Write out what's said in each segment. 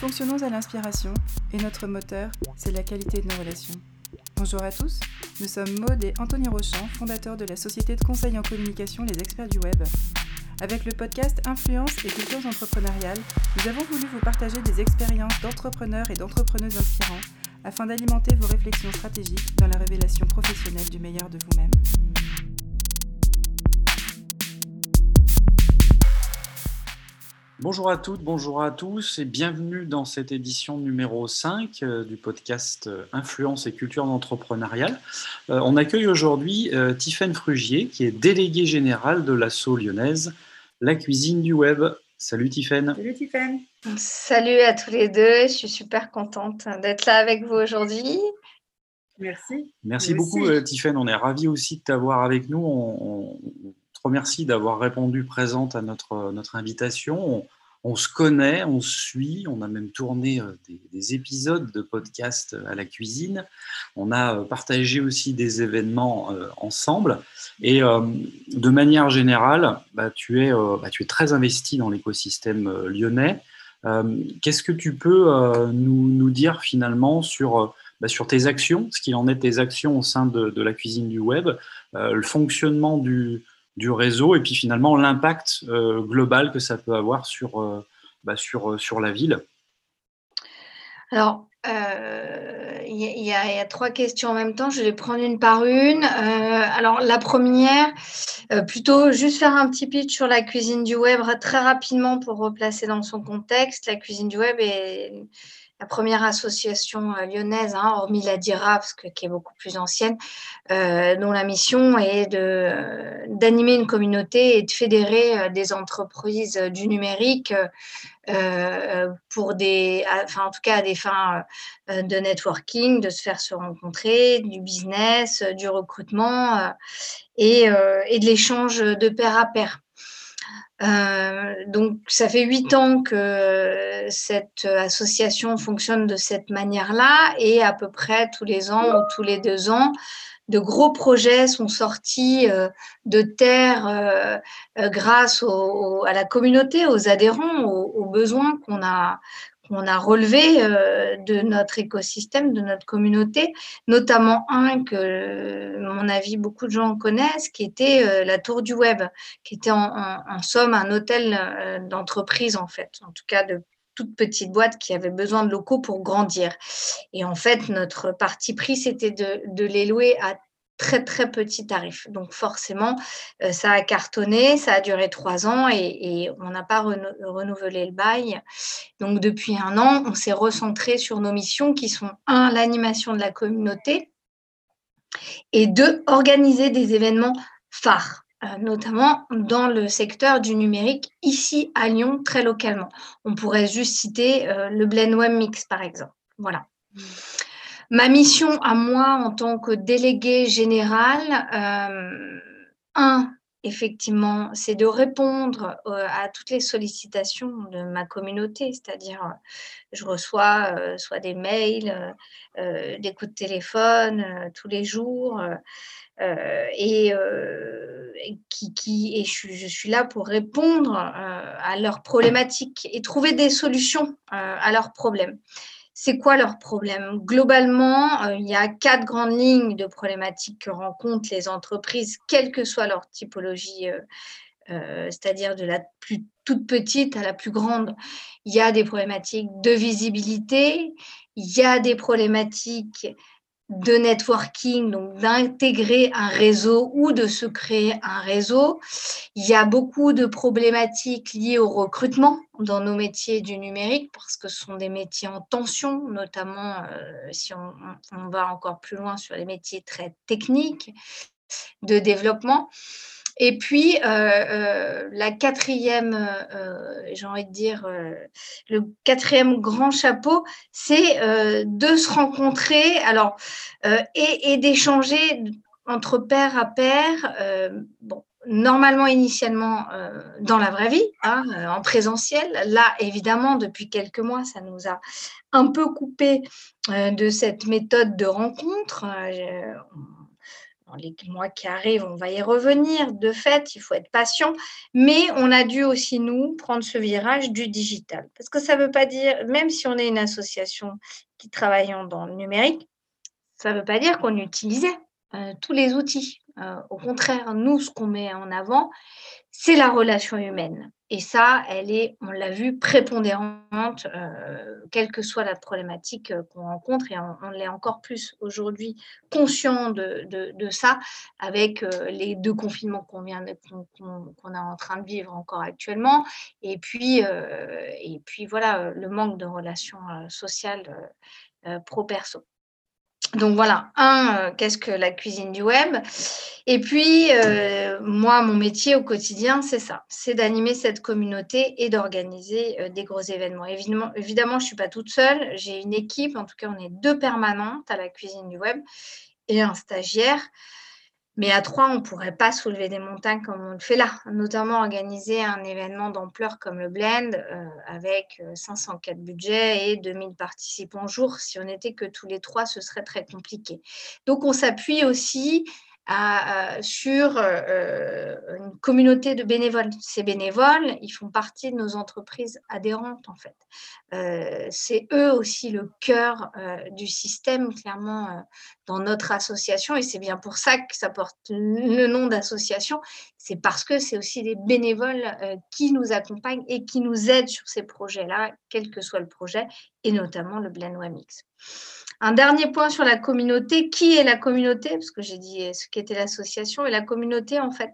fonctionnons à l'inspiration et notre moteur, c'est la qualité de nos relations. Bonjour à tous, nous sommes Maude et Anthony Rochant, fondateurs de la société de conseil en communication Les Experts du Web. Avec le podcast Influence et cultures entrepreneuriales, nous avons voulu vous partager des expériences d'entrepreneurs et d'entrepreneuses inspirants afin d'alimenter vos réflexions stratégiques dans la révélation professionnelle du meilleur de vous-même. Bonjour à toutes, bonjour à tous et bienvenue dans cette édition numéro 5 euh, du podcast euh, Influence et culture entrepreneuriale. Euh, on accueille aujourd'hui Tiffaine Frugier qui est déléguée générale de l'assaut lyonnaise La Cuisine du Web. Salut Tiffaine. Salut Tiffaine. Salut à tous les deux, je suis super contente d'être là avec vous aujourd'hui. Merci. Merci beaucoup Tiffaine, on est ravis aussi de t'avoir avec nous. On, te remercie d'avoir répondu présente à notre, notre invitation. On se connaît, on se suit, on a même tourné euh, des, épisodes de podcast à la cuisine, on a euh, partagé aussi des événements euh, ensemble, et de manière générale, bah, tu, es, bah, tu es très investi dans l'écosystème lyonnais. Qu'est-ce que tu peux nous, dire finalement sur, bah, sur tes actions, ce qu'il en est de tes actions au sein de la cuisine du web, le fonctionnement du, du réseau et puis finalement l'impact euh, global que ça peut avoir sur, euh, bah, euh, sur la ville Alors, il y, a trois questions en même temps. Je vais prendre une par une. alors, la première, plutôt juste faire un petit pitch sur la cuisine du web très rapidement pour replacer dans son contexte. La cuisine du web est la première association euh, lyonnaise, hein, hormis la DIRA, parce qui est beaucoup plus ancienne, euh, dont la mission est euh, d'animer une communauté et de fédérer des entreprises du numérique pour des, enfin en tout cas à des fins de networking, de se faire se rencontrer, du business, du recrutement et de l'échange de pair à pair. Euh, donc, ça fait huit ans que cette association fonctionne de cette manière-là et à peu près tous les ans ou tous les deux ans, de gros projets sont sortis euh, de terre euh, grâce à la communauté, aux adhérents, aux besoins qu'on a, on a relevé euh, de notre écosystème, de notre communauté, notamment un que, à mon avis, beaucoup de gens connaissent, qui était euh, la Tour du Web, qui était en, somme un hôtel euh, d'entreprise, en fait, en tout cas de toute petite boîte qui avait besoin de locaux pour grandir. Et en fait, notre parti pris, c'était de les louer à très très petit tarif. Donc forcément, euh, ça a cartonné, ça a duré trois ans et, on n'a pas renouvelé le bail. Donc depuis un an, on s'est recentré sur nos missions qui sont un, l'animation de la communauté et deux, organiser des événements phares euh, notamment dans le secteur du numérique ici à Lyon, très localement. On pourrait juste citer euh, le Blend Web Mix, par exemple. Voilà. Ma mission à moi en tant que déléguée générale, euh, un, effectivement, c'est de répondre euh, à toutes les sollicitations de ma communauté, c'est-à-dire euh, je reçois soit des mails, des coups de téléphone tous les jours. et, qui, et je, suis là pour répondre à leurs problématiques et trouver des solutions à leurs problèmes. C'est quoi leur problème? Globalement, euh, il y a quatre grandes lignes de problématiques que rencontrent les entreprises, quelle que soit leur typologie, euh, euh, c'est-à-dire de la plus toute petite à la plus grande. Il y a des problématiques de visibilité, il y a des problématiques de networking, donc d'intégrer un réseau ou de se créer un réseau. Il y a beaucoup de problématiques liées au recrutement dans nos métiers du numérique parce que ce sont des métiers en tension, notamment euh, si on, on, va encore plus loin sur les métiers très techniques de développement. Et puis, euh, euh, la quatrième, euh, j'ai envie de dire, le quatrième grand chapeau, c'est de se rencontrer alors, et, d'échanger entre pair à pair. bon, normalement, initialement, dans la vraie vie, hein, en présentiel. Là, évidemment, depuis quelques mois, ça nous a un peu coupé de cette méthode de rencontre les mois qui arrivent, on va y revenir. De fait, il faut être patient, mais on a dû aussi, nous, prendre ce virage du digital. Parce que ça ne veut pas dire, même si on est une association qui travaille dans le numérique, ça ne veut pas dire qu'on utilisait euh, tous les outils. Euh, au contraire, nous, ce qu'on met en avant, c'est la relation humaine. Et ça, elle est, on l'a vu, prépondérante, euh, quelle que soit la problématique euh, qu'on rencontre. Et on, l'est encore plus aujourd'hui conscient de, ça avec euh, les deux confinements qu'on vient qu'on, est en train de vivre encore actuellement. Et puis, et puis voilà, le manque de relations sociales pro-perso. Donc voilà, un, euh, qu'est-ce que la cuisine du web? Et puis, euh, moi, mon métier au quotidien, c'est ça, c'est d'animer cette communauté et d'organiser euh, des gros événements. Évidemment, évidemment je ne suis pas toute seule, j'ai une équipe, en tout cas, on est deux permanentes à la cuisine du web et un stagiaire. Mais à trois, on ne pourrait pas soulever des montagnes comme on le fait là, notamment organiser un événement d'ampleur comme le Blend euh, avec 504 euh, budgets et 2000 participants jour. Si on n'était que tous les trois, ce serait très compliqué. Donc, on s'appuie aussi sur euh, euh, une communauté de bénévoles. Ces bénévoles, ils font partie de nos entreprises adhérentes, en fait. Euh, c'est eux aussi le cœur du système, clairement, dans notre association. Et c'est bien pour ça que ça porte le nom d'association. C'est parce que c'est aussi des bénévoles qui nous accompagnent et qui nous aident sur ces projets-là, quel que soit le projet, et notamment le Blend Wamix. Un dernier point sur la communauté. Qui est la communauté? Parce que j'ai dit ce qu'était l'association. Et la communauté, en fait,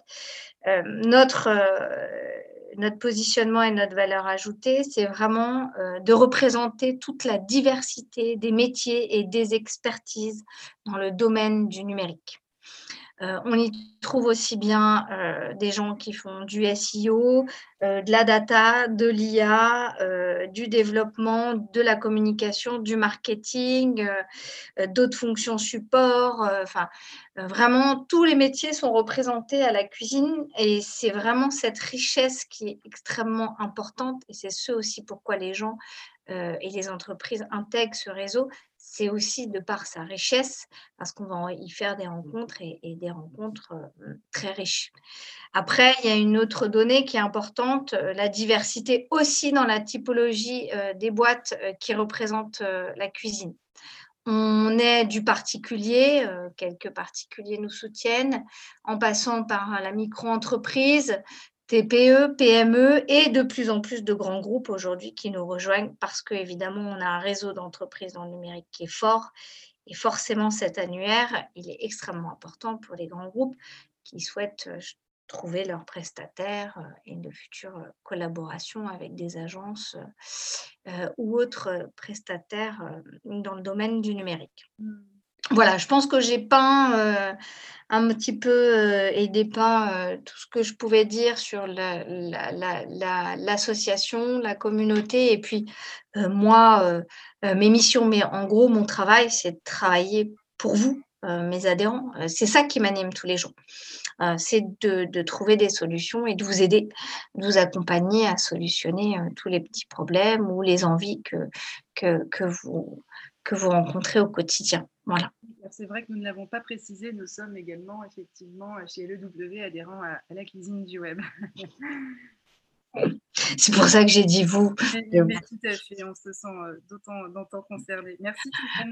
euh, notre, euh, notre positionnement et notre valeur ajoutée, c'est vraiment euh, de représenter toute la diversité des métiers et des expertises dans le domaine du numérique. Euh, on y trouve aussi bien euh, des gens qui font du SEO, euh, de la data, de l'IA, du développement, de la communication, du marketing, d'autres fonctions support. Enfin, vraiment, tous les métiers sont représentés à la cuisine et c'est vraiment cette richesse qui est extrêmement importante et c'est ce aussi pourquoi les gens et les entreprises intègrent ce réseau, c'est aussi de par sa richesse, parce qu'on va y faire des rencontres et, des rencontres euh, très riches. Après, il y a une autre donnée qui est importante, euh, la diversité aussi dans la typologie euh, des boîtes qui représentent la cuisine. On est du particulier, quelques particuliers nous soutiennent, en passant par la micro-entreprise, TPE, PME et de plus en plus de grands groupes aujourd'hui qui nous rejoignent parce qu'évidemment, on a un réseau d'entreprises dans le numérique qui est fort. Et forcément, cet annuaire, il est extrêmement important pour les grands groupes qui souhaitent euh, trouver leurs prestataires euh, et de futures euh, collaborations avec des agences ou autres prestataires dans le domaine du numérique. Voilà, je pense que j'ai peint un petit peu euh, et dépeint euh, tout ce que je pouvais dire sur l'association, la, communauté et puis euh, moi, mes missions. Mais en gros, mon travail, c'est de travailler pour vous, mes adhérents. c'est ça qui m'anime tous les jours. c'est de, trouver des solutions et de vous aider, de vous accompagner à solutionner tous les petits problèmes ou les envies que, que, vous, que vous rencontrez au quotidien. Voilà. C'est vrai que nous ne l'avons pas précisé, nous sommes également effectivement chez LEW adhérents à, la cuisine du web. C'est pour ça que j'ai dit vous. Mais, tout à fait, on se sent euh, d'autant concerné. Merci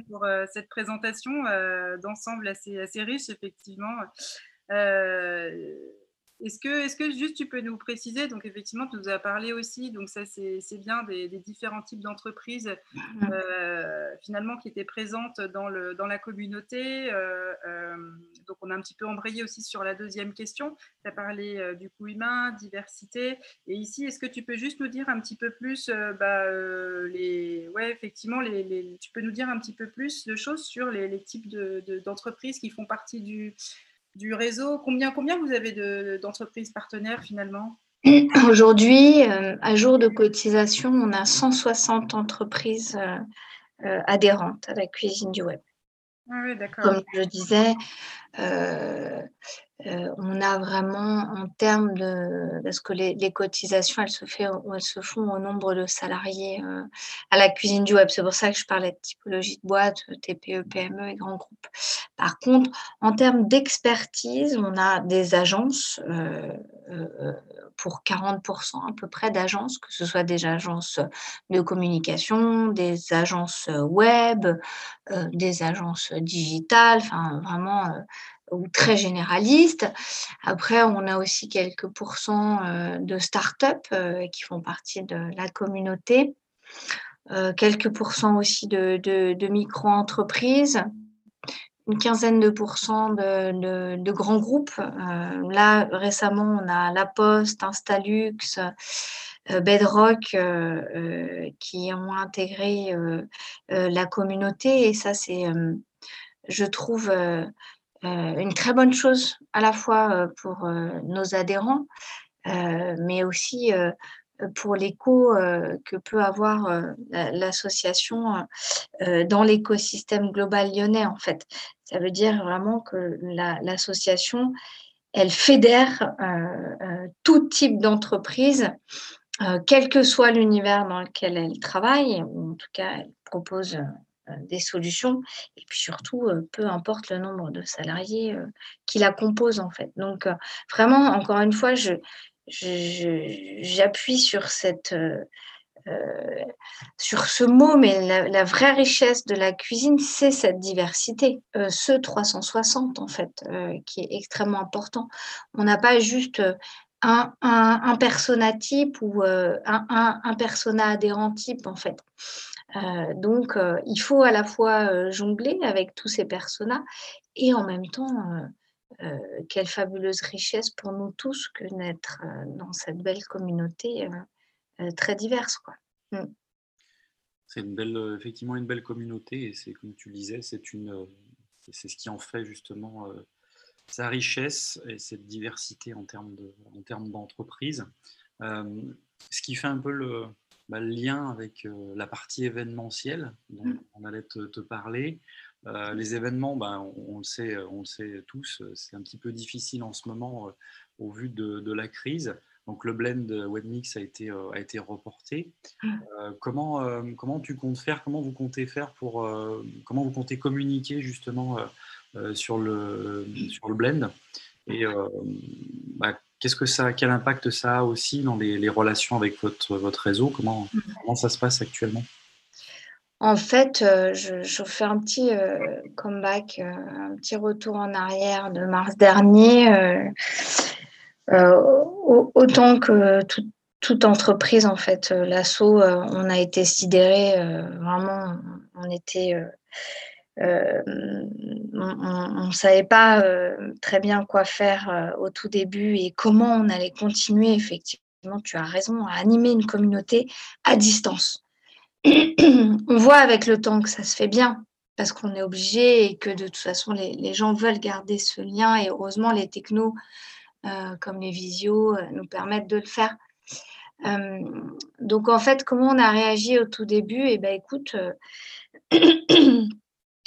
pour euh, cette présentation euh, d'ensemble assez, assez riche, effectivement. Est-ce que, est que juste tu peux nous préciser, donc effectivement tu nous as parlé aussi, donc ça c'est bien des, différents types d'entreprises mmh. euh, finalement qui étaient présentes dans, le, dans la communauté. Euh, euh, donc on a un petit peu embrayé aussi sur la deuxième question. Tu as parlé du coût humain, diversité. Et ici, est-ce que tu peux juste nous dire un petit peu plus, bah, les, ouais effectivement, les, tu peux nous dire un petit peu plus de choses sur les, types d'entreprises de, qui font partie du du réseau. Combien, combien vous avez d'entreprises partenaires finalement? Aujourd'hui, euh, à jour de cotisation, on a 160 entreprises euh, euh, adhérentes à la cuisine du web. Ah Comme je disais, on a vraiment en termes de parce que les, cotisations elles se, font au nombre de salariés euh, à la cuisine du web. C'est pour ça que je parlais de typologie de boîte, TPE, PME et grands groupes. Par contre, en termes d'expertise, on a des agences euh, pour 40% à peu près d'agences, que ce soit des agences de communication, des agences web, des agences digitales, enfin vraiment ou très généraliste. Après, on a aussi quelques pourcents euh, de start-up euh, qui font partie de la communauté, euh, quelques pourcents aussi de, micro-entreprises, une quinzaine de pourcents de, grands groupes. là, récemment, on a La Poste, Instalux, Bedrock qui ont intégré la communauté et ça, c'est, je trouve, une très bonne chose à la fois euh, pour euh, nos adhérents, mais aussi pour l'écho que peut avoir l'association dans l'écosystème global lyonnais, en fait. Ça veut dire vraiment que l'association, elle fédère tout type d'entreprise, quel que soit l'univers dans lequel elle travaille, ou en tout cas, elle propose euh, des solutions et puis surtout, euh, peu importe le nombre de salariés euh, qui la composent en fait. Donc vraiment, encore une fois, je, j'appuie sur cette... sur ce mot, mais la, vraie richesse de la cuisine, c'est cette diversité, ce 360 en fait, qui est extrêmement important. On n'a pas juste un, un, persona type ou un, un, persona adhérent type en fait. Euh, donc, euh, il faut à la fois euh, jongler avec tous ces personnages et en même temps, quelle fabuleuse richesse pour nous tous que d'être dans cette belle communauté très diverse. Mm. C'est effectivement une belle communauté et c'est comme tu le disais, c'est ce qui en fait justement sa richesse et cette diversité en termes de, en termes d'entreprise. ce qui fait un peu le, bah, le lien avec la partie événementielle dont mmh. on allait te, parler. les événements, bah, on, le sait, on le sait tous, c'est un petit peu difficile en ce moment au vu de, la crise. Donc le blend Webmix a été, a été reporté. Mmh. comment, comment tu comptes faire Comment vous comptez faire pour comment vous comptez communiquer justement sur le sur le blend? Et bah, Qu'est-ce que ça, quel impact ça a aussi dans les, relations avec votre, votre réseau? Comment, mmh. comment ça se passe actuellement? En fait, euh, je, fais un petit euh, comeback, euh, un petit retour en arrière de mars dernier. autant que toute entreprise, en fait, l'assaut, on a été sidéré, vraiment, on était euh, on ne savait pas euh, très bien quoi faire euh, au tout début et comment on allait continuer, effectivement, tu as raison, à animer une communauté à distance. on voit avec le temps que ça se fait bien parce qu'on est obligé et que de toute façon, les, gens veulent garder ce lien et heureusement, les technos comme les visios nous permettent de le faire. donc en fait, comment on a réagi au tout début? Eh bien écoute,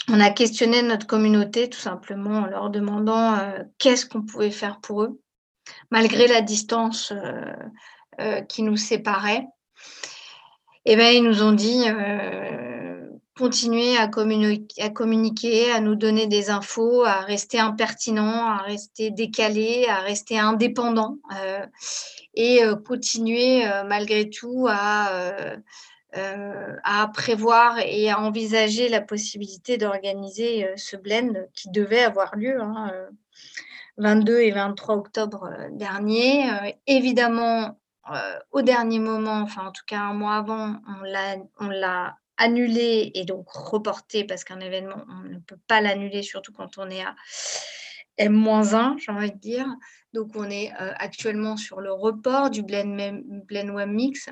on a questionné notre communauté tout simplement en leur demandant euh, qu'est-ce qu'on pouvait faire pour eux, malgré la distance euh, euh, qui nous séparait. Et eh bien, ils nous ont dit continuer à, à, communiquer, à nous donner des infos, à rester impertinent, à rester décalé, à rester indépendant et continuer malgré tout à à prévoir et à envisager la possibilité d'organiser euh, ce blend qui devait avoir lieu hein, 22 euh, et 23 octobre dernier. évidemment, au dernier moment, enfin en tout cas un mois avant, on l'a annulé et donc reporté parce qu'un événement, on ne peut pas l'annuler, surtout quand on est à M-1, j'ai envie de dire. Donc on est actuellement sur le report du Blend, blend Mix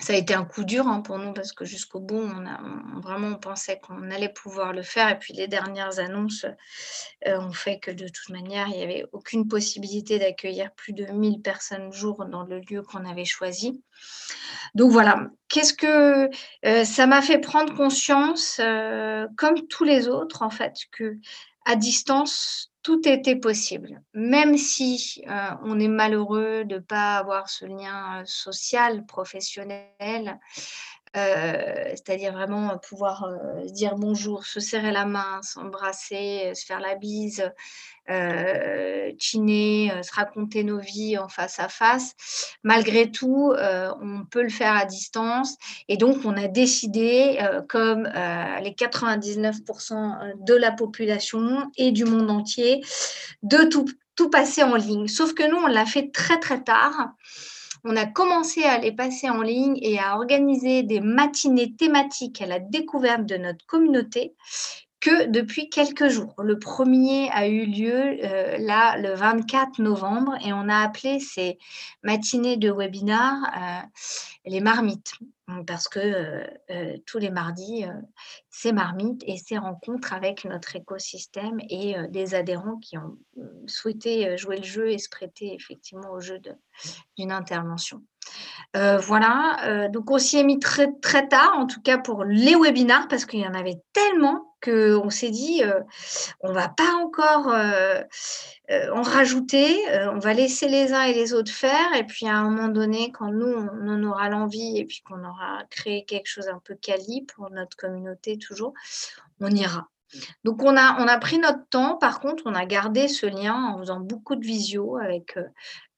ça a été un coup dur hein, pour nous parce que jusqu'au bout, on a, vraiment on pensait qu'on allait pouvoir le faire. Et puis les dernières annonces euh, ont fait que de toute manière, il n'y avait aucune possibilité d'accueillir plus de 1000 personnes jour dans le lieu qu'on avait choisi. Donc voilà, qu'est-ce que euh, ça m'a fait prendre conscience, euh, comme tous les autres en fait, que à distance, tout était possible. Même si euh, on est malheureux de ne pas avoir ce lien social, professionnel, euh, c'est-à-dire vraiment pouvoir euh, dire bonjour, se serrer la main, s'embrasser, se faire la bise, euh, chiner, se raconter nos vies en face à face. Malgré tout, on peut le faire à distance. Et donc, on a décidé, comme les 99% de la population et du monde entier, de tout, tout passer en ligne. Sauf que nous, on l'a fait très, très tard on a commencé à les passer en ligne et à organiser des matinées thématiques à la découverte de notre communauté que depuis quelques jours. Le premier a eu lieu euh, le 24 novembre et on a appelé ces matinées de webinar euh, les marmites parce que euh, tous les mardis, c'est marmites et c'est rencontres avec notre écosystème et des adhérents qui ont souhaité jouer le jeu et se prêter effectivement au jeu d'une intervention. voilà, donc on s'y est mis très, très tard, en tout cas pour les webinars, parce qu'il y en avait tellement qu'on s'est dit, euh, on va pas encore euh, euh, en rajouter, on va laisser les uns et les autres faire, et puis à un moment donné, quand nous, on en aura l'envie, et puis qu'on aura créé quelque chose un peu quali pour notre communauté toujours, on ira. Donc on a, on a pris notre temps, par contre, on a gardé ce lien en faisant beaucoup de visio avec euh,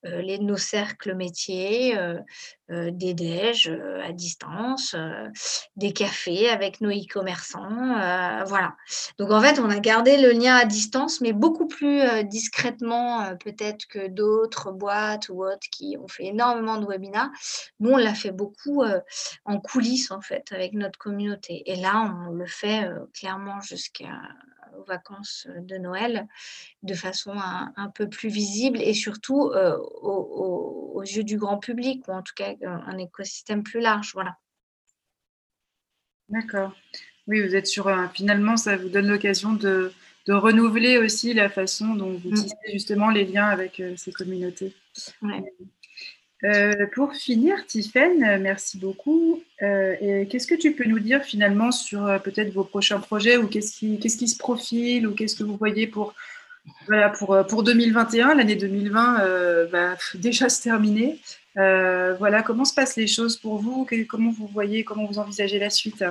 les, nos cercles métiers, euh, euh, des déj à distance, des cafés avec nos e-commerçants. voilà. Donc en fait, on a gardé le lien à distance, mais beaucoup plus discrètement peut-être que d'autres boîtes ou autres qui ont fait énormément de webinars. Nous, on l'a fait beaucoup en coulisses en fait avec notre communauté. Et là, on le fait clairement jusqu'à aux vacances euh, de Noël de façon un, peu plus visible et surtout euh, aux, yeux du grand public ou en tout cas un, écosystème plus large. Voilà. D'accord. Oui, vous êtes sur un. Finalement, ça vous donne l'occasion de, renouveler aussi la façon dont vous mmh. tissez justement les liens avec euh, ces communautés. Ouais. Euh, pour finir, Tiffaine, euh, merci beaucoup. Euh, qu'est-ce que tu peux nous dire finalement sur peut-être vos prochains projets ou qu'est-ce qui, se profile ou qu'est-ce que vous voyez pour, voilà, pour, pour 2021 L'année 2020 va déjà se terminer. voilà, comment se passent les choses pour vous? Comment vous voyez, comment vous envisagez la suite?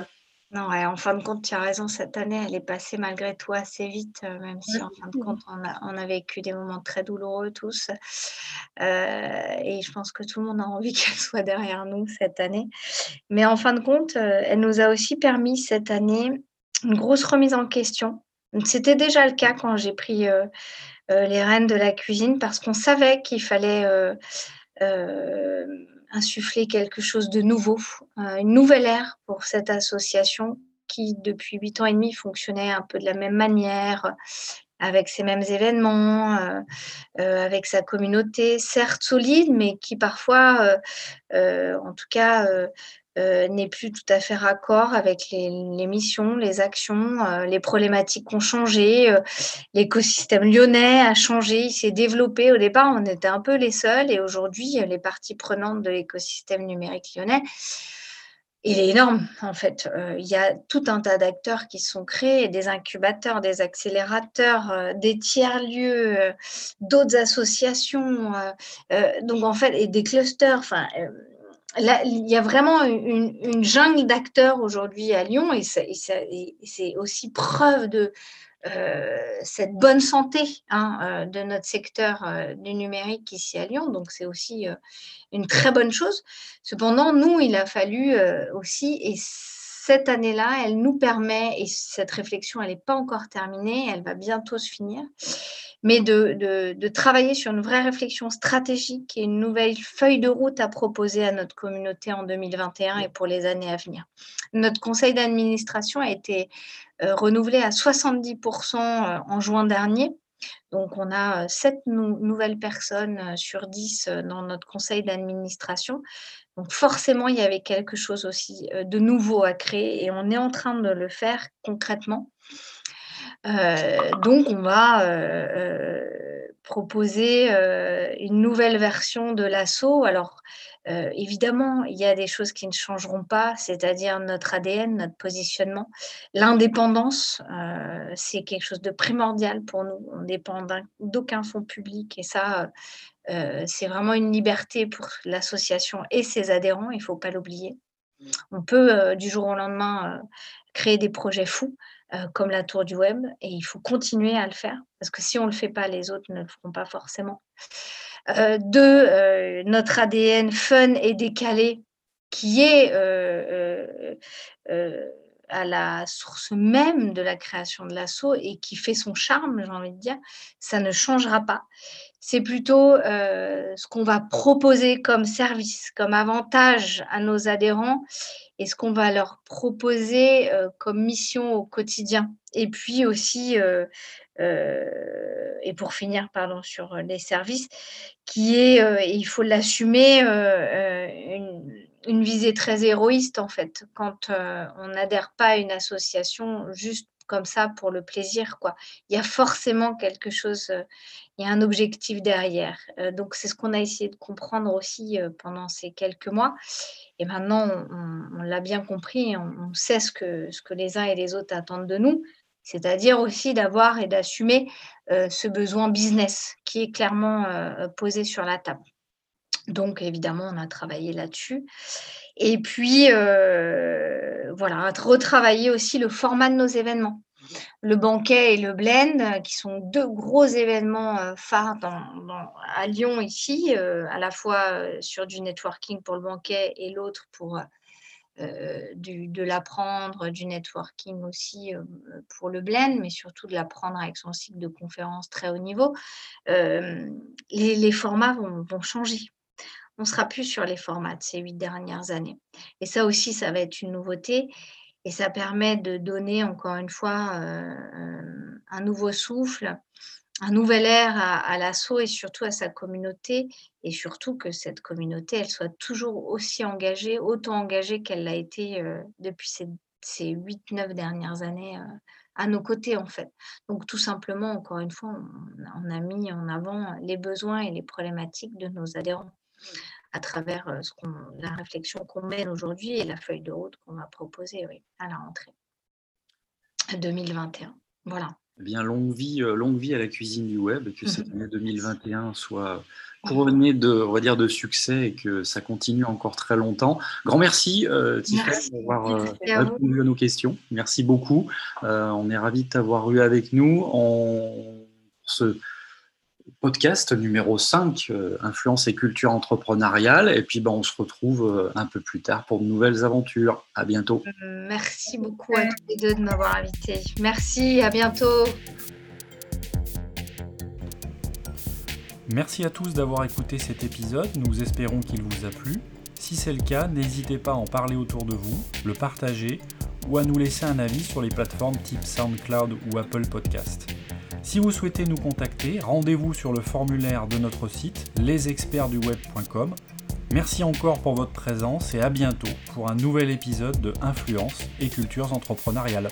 Non, en fin de compte, tu as raison, cette année, elle est passée malgré tout assez vite, euh, même si en fin de compte, on a, vécu des moments très douloureux tous. Euh, et je pense que tout le monde a envie qu'elle soit derrière nous cette année. Mais en fin de compte, euh, elle nous a aussi permis cette année une grosse remise en question. C'était déjà le cas quand j'ai pris les rênes de la cuisine parce qu'on savait qu'il fallait insuffler quelque chose de nouveau, euh, une nouvelle ère pour cette association qui, depuis huit ans et demi, fonctionnait un peu de la même manière, avec ces mêmes événements, euh, euh, avec sa communauté, certes solide, mais qui parfois, en tout cas, euh, n'est plus tout à fait raccord avec les, missions, les actions, euh, les problématiques ont changé, euh, l'écosystème lyonnais a changé, il s'est développé. Au départ, on était un peu les seuls et aujourd'hui, les parties prenantes de l'écosystème numérique lyonnais, il est énorme en fait. il y a tout un tas d'acteurs qui sont créés, des incubateurs, des accélérateurs, des tiers-lieux, d'autres associations, donc en fait, et des clusters. Enfin, il y a vraiment une, jungle d'acteurs aujourd'hui à Lyon et c'est aussi preuve de euh, cette bonne santé hein, euh, de notre secteur euh, du numérique ici à Lyon. Donc c'est aussi une très bonne chose. Cependant, nous, il a fallu aussi, et cette année-là, elle nous permet, et cette réflexion, elle n'est pas encore terminée, elle va bientôt se finir, mais de, travailler sur une vraie réflexion stratégique et une nouvelle feuille de route à proposer à notre communauté en 2021 et pour les années à venir. Notre conseil d'administration a été euh, renouvelé à 70% euh, en juin dernier. Donc, on a euh, sept nouvelles personnes sur 10 dans notre conseil d'administration. Donc, forcément, il y avait quelque chose aussi de nouveau à créer et on est en train de le faire concrètement. Euh, donc, on va euh, euh, proposer une nouvelle version de l'assaut. Alors, évidemment, il y a des choses qui ne changeront pas, c'est-à-dire notre ADN, notre positionnement. L'indépendance, c'est quelque chose de primordial pour nous. On ne dépend d'aucun fonds public et ça, c'est vraiment une liberté pour l'association et ses adhérents, il ne faut pas l'oublier. On peut, du jour au lendemain, créer des projets fous. Euh, comme la tour du web, et il faut continuer à le faire, parce que si on ne le fait pas, les autres ne le feront pas forcément. Euh, deux, euh, notre ADN fun et décalé, qui est à la source même de la création de l'assaut et qui fait son charme, j'ai envie de dire, ça ne changera pas. C'est plutôt ce qu'on va proposer comme service, comme avantage à nos adhérents et ce qu'on va leur proposer comme mission au quotidien. Et puis aussi, et pour finir, pardon, sur les services, qui est, il faut l'assumer, une, une, visée très héroïste en fait, quand on n'adhère pas à une association juste comme ça pour le plaisir. Quoi. Il y a forcément quelque chose, il y a un objectif derrière. donc c'est ce qu'on a essayé de comprendre aussi pendant ces quelques mois. Et maintenant, on, l'a bien compris, on, sait ce que, ce que les uns et les autres attendent de nous, c'est-à-dire aussi d'avoir et d'assumer ce besoin business qui est clairement posé sur la table. Donc, évidemment, on a travaillé là-dessus. Et puis, voilà, retravailler aussi le format de nos événements le banquet et le blend, euh, qui sont deux gros événements euh, phares à Lyon ici, euh, à la fois sur du networking pour le banquet et l'autre pour de l'apprendre, du networking aussi pour le blend, mais surtout de l'apprendre avec son cycle de conférences très haut niveau. Les, formats vont changer on sera plus sur les formats de ces huit dernières années. Et ça aussi, ça va être une nouveauté. Et ça permet de donner encore une fois euh, euh, un nouveau souffle, un nouvel air à, l'assaut et surtout à sa communauté. Et surtout que cette communauté, elle soit toujours aussi engagée, autant engagée qu'elle l'a été euh, depuis ces, ces 8-9 dernières années à nos côtés en fait. Donc tout simplement, encore une fois, on, a mis en avant les besoins et les problématiques de nos adhérents à travers euh, la réflexion qu'on mène aujourd'hui et la feuille de route qu'on va proposer à la rentrée 2021. Voilà. Eh bien, longue vie, euh, longue vie à la cuisine du web, et que cette année 2021 soit couronnée de, on va dire, de succès et que ça continue encore très longtemps. Grand merci, euh, d'avoir euh, répondu à nos questions. Merci beaucoup. on est ravis de t'avoir eu avec nous. On se podcast numéro 5, euh, Influence et culture entrepreneuriale. Et puis, ben, on se retrouve euh, un peu plus tard pour de nouvelles aventures. À bientôt. Merci beaucoup à tous les deux de m'avoir invité. Merci, à bientôt. Merci à tous d'avoir écouté cet épisode. Nous espérons qu'il vous a plu. Si c'est le cas, n'hésitez pas à en parler autour de vous, le partager ou à nous laisser un avis sur les plateformes type SoundCloud ou Apple Podcast. Si vous souhaitez nous contacter, rendez-vous sur le formulaire de notre site lesexpertsduweb.com. Merci encore pour votre présence et à bientôt pour un nouvel épisode de Influence et cultures entrepreneuriales.